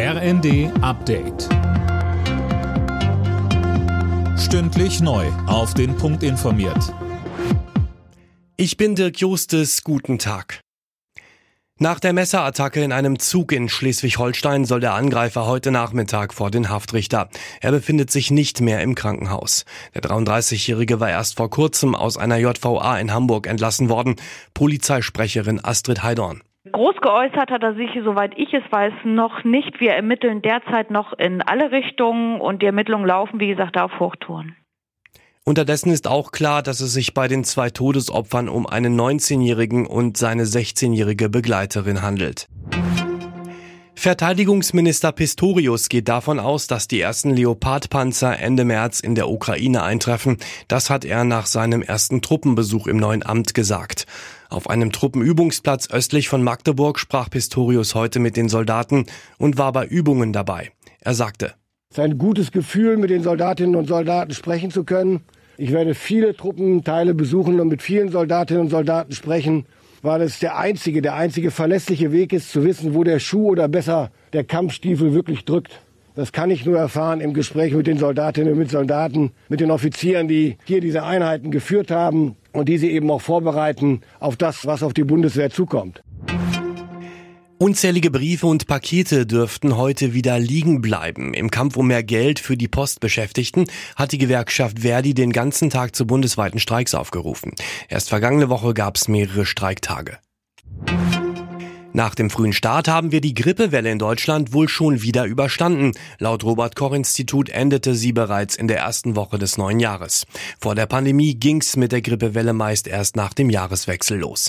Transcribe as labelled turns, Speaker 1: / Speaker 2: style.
Speaker 1: RND Update. Stündlich neu. Auf den Punkt informiert.
Speaker 2: Ich bin Dirk Justes. Guten Tag. Nach der Messerattacke in einem Zug in Schleswig-Holstein soll der Angreifer heute Nachmittag vor den Haftrichter. Er befindet sich nicht mehr im Krankenhaus. Der 33-Jährige war erst vor kurzem aus einer JVA in Hamburg entlassen worden. Polizeisprecherin Astrid Heidorn.
Speaker 3: Groß geäußert hat er sich, soweit ich es weiß, noch nicht. Wir ermitteln derzeit noch in alle Richtungen und die Ermittlungen laufen, wie gesagt, auf Hochtouren.
Speaker 2: Unterdessen ist auch klar, dass es sich bei den zwei Todesopfern um einen 19-jährigen und seine 16-jährige Begleiterin handelt. Verteidigungsminister Pistorius geht davon aus, dass die ersten Leopardpanzer Ende März in der Ukraine eintreffen. Das hat er nach seinem ersten Truppenbesuch im neuen Amt gesagt. Auf einem Truppenübungsplatz östlich von Magdeburg sprach Pistorius heute mit den Soldaten und war bei Übungen dabei. Er sagte,
Speaker 4: es ist ein gutes Gefühl, mit den Soldatinnen und Soldaten sprechen zu können. Ich werde viele Truppenteile besuchen und mit vielen Soldatinnen und Soldaten sprechen, weil es der einzige, der einzige verlässliche Weg ist, zu wissen, wo der Schuh oder besser der Kampfstiefel wirklich drückt. Das kann ich nur erfahren im Gespräch mit den Soldatinnen und mit Soldaten, mit den Offizieren, die hier diese Einheiten geführt haben und die sie eben auch vorbereiten auf das, was auf die Bundeswehr zukommt.
Speaker 2: Unzählige Briefe und Pakete dürften heute wieder liegen bleiben. Im Kampf um mehr Geld für die Postbeschäftigten hat die Gewerkschaft Verdi den ganzen Tag zu bundesweiten Streiks aufgerufen. Erst vergangene Woche gab es mehrere Streiktage. Nach dem frühen Start haben wir die Grippewelle in Deutschland wohl schon wieder überstanden. Laut Robert Koch Institut endete sie bereits in der ersten Woche des neuen Jahres. Vor der Pandemie ging's mit der Grippewelle meist erst nach dem Jahreswechsel los.